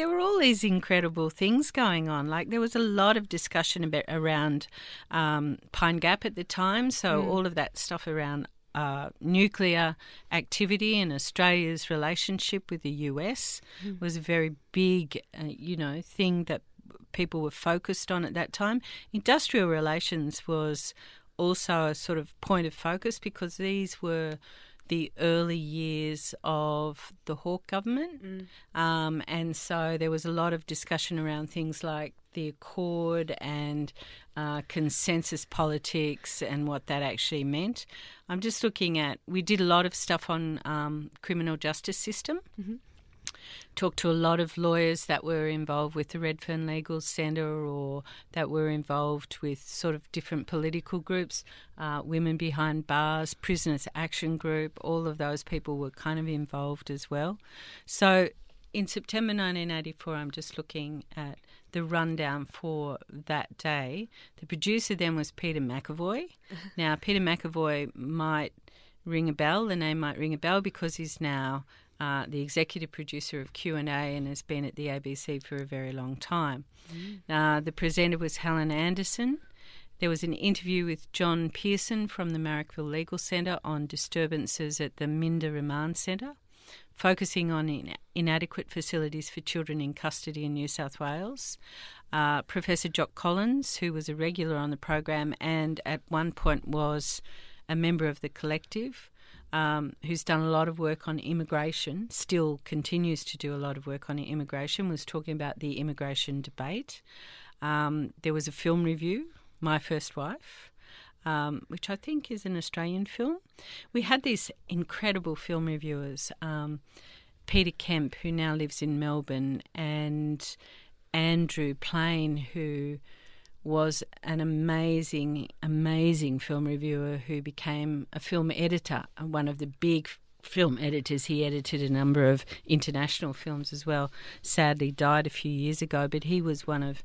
there were all these incredible things going on. Like there was a lot of discussion about around um, Pine Gap at the time, so mm. all of that stuff around uh, nuclear activity and Australia's relationship with the US mm. was a very big, uh, you know, thing that people were focused on at that time. Industrial relations was also a sort of point of focus because these were the early years of the Hawke government. Mm. Um, and so there was a lot of discussion around things like the Accord and uh, consensus politics and what that actually meant. I'm just looking at, we did a lot of stuff on um, criminal justice system. Mm-hmm talked to a lot of lawyers that were involved with the Redfern Legal Centre or that were involved with sort of different political groups, uh, Women Behind Bars, Prisoners Action Group, all of those people were kind of involved as well. So in September 1984, I'm just looking at the rundown for that day. The producer then was Peter McEvoy. now, Peter McEvoy might ring a bell. The name might ring a bell because he's now uh, the executive producer of Q and A, and has been at the ABC for a very long time. Mm. Uh, the presenter was Helen Anderson. There was an interview with John Pearson from the Marrickville Legal Centre on disturbances at the Minda Remand Centre, focusing on in- inadequate facilities for children in custody in New South Wales. Uh, Professor Jock Collins, who was a regular on the program and at one point was a member of the collective, um, who's done a lot of work on immigration, still continues to do a lot of work on immigration, was talking about the immigration debate. Um, there was a film review, My First Wife, um, which I think is an Australian film. We had these incredible film reviewers, um, Peter Kemp, who now lives in Melbourne, and Andrew Plain, who was an amazing, amazing film reviewer who became a film editor, one of the big film editors. He edited a number of international films as well. Sadly, died a few years ago, but he was one of,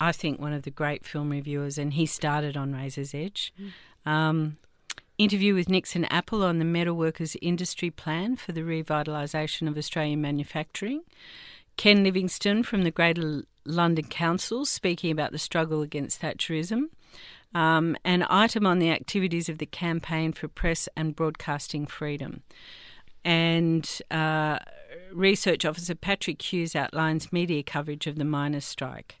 I think, one of the great film reviewers, and he started on Razor's Edge. Mm. Um, interview with Nixon Apple on the metalworkers industry plan for the revitalisation of Australian manufacturing. Ken Livingstone from the Greater London Council speaking about the struggle against Thatcherism. Um, an item on the activities of the campaign for press and broadcasting freedom. And uh, research officer Patrick Hughes outlines media coverage of the miners' strike.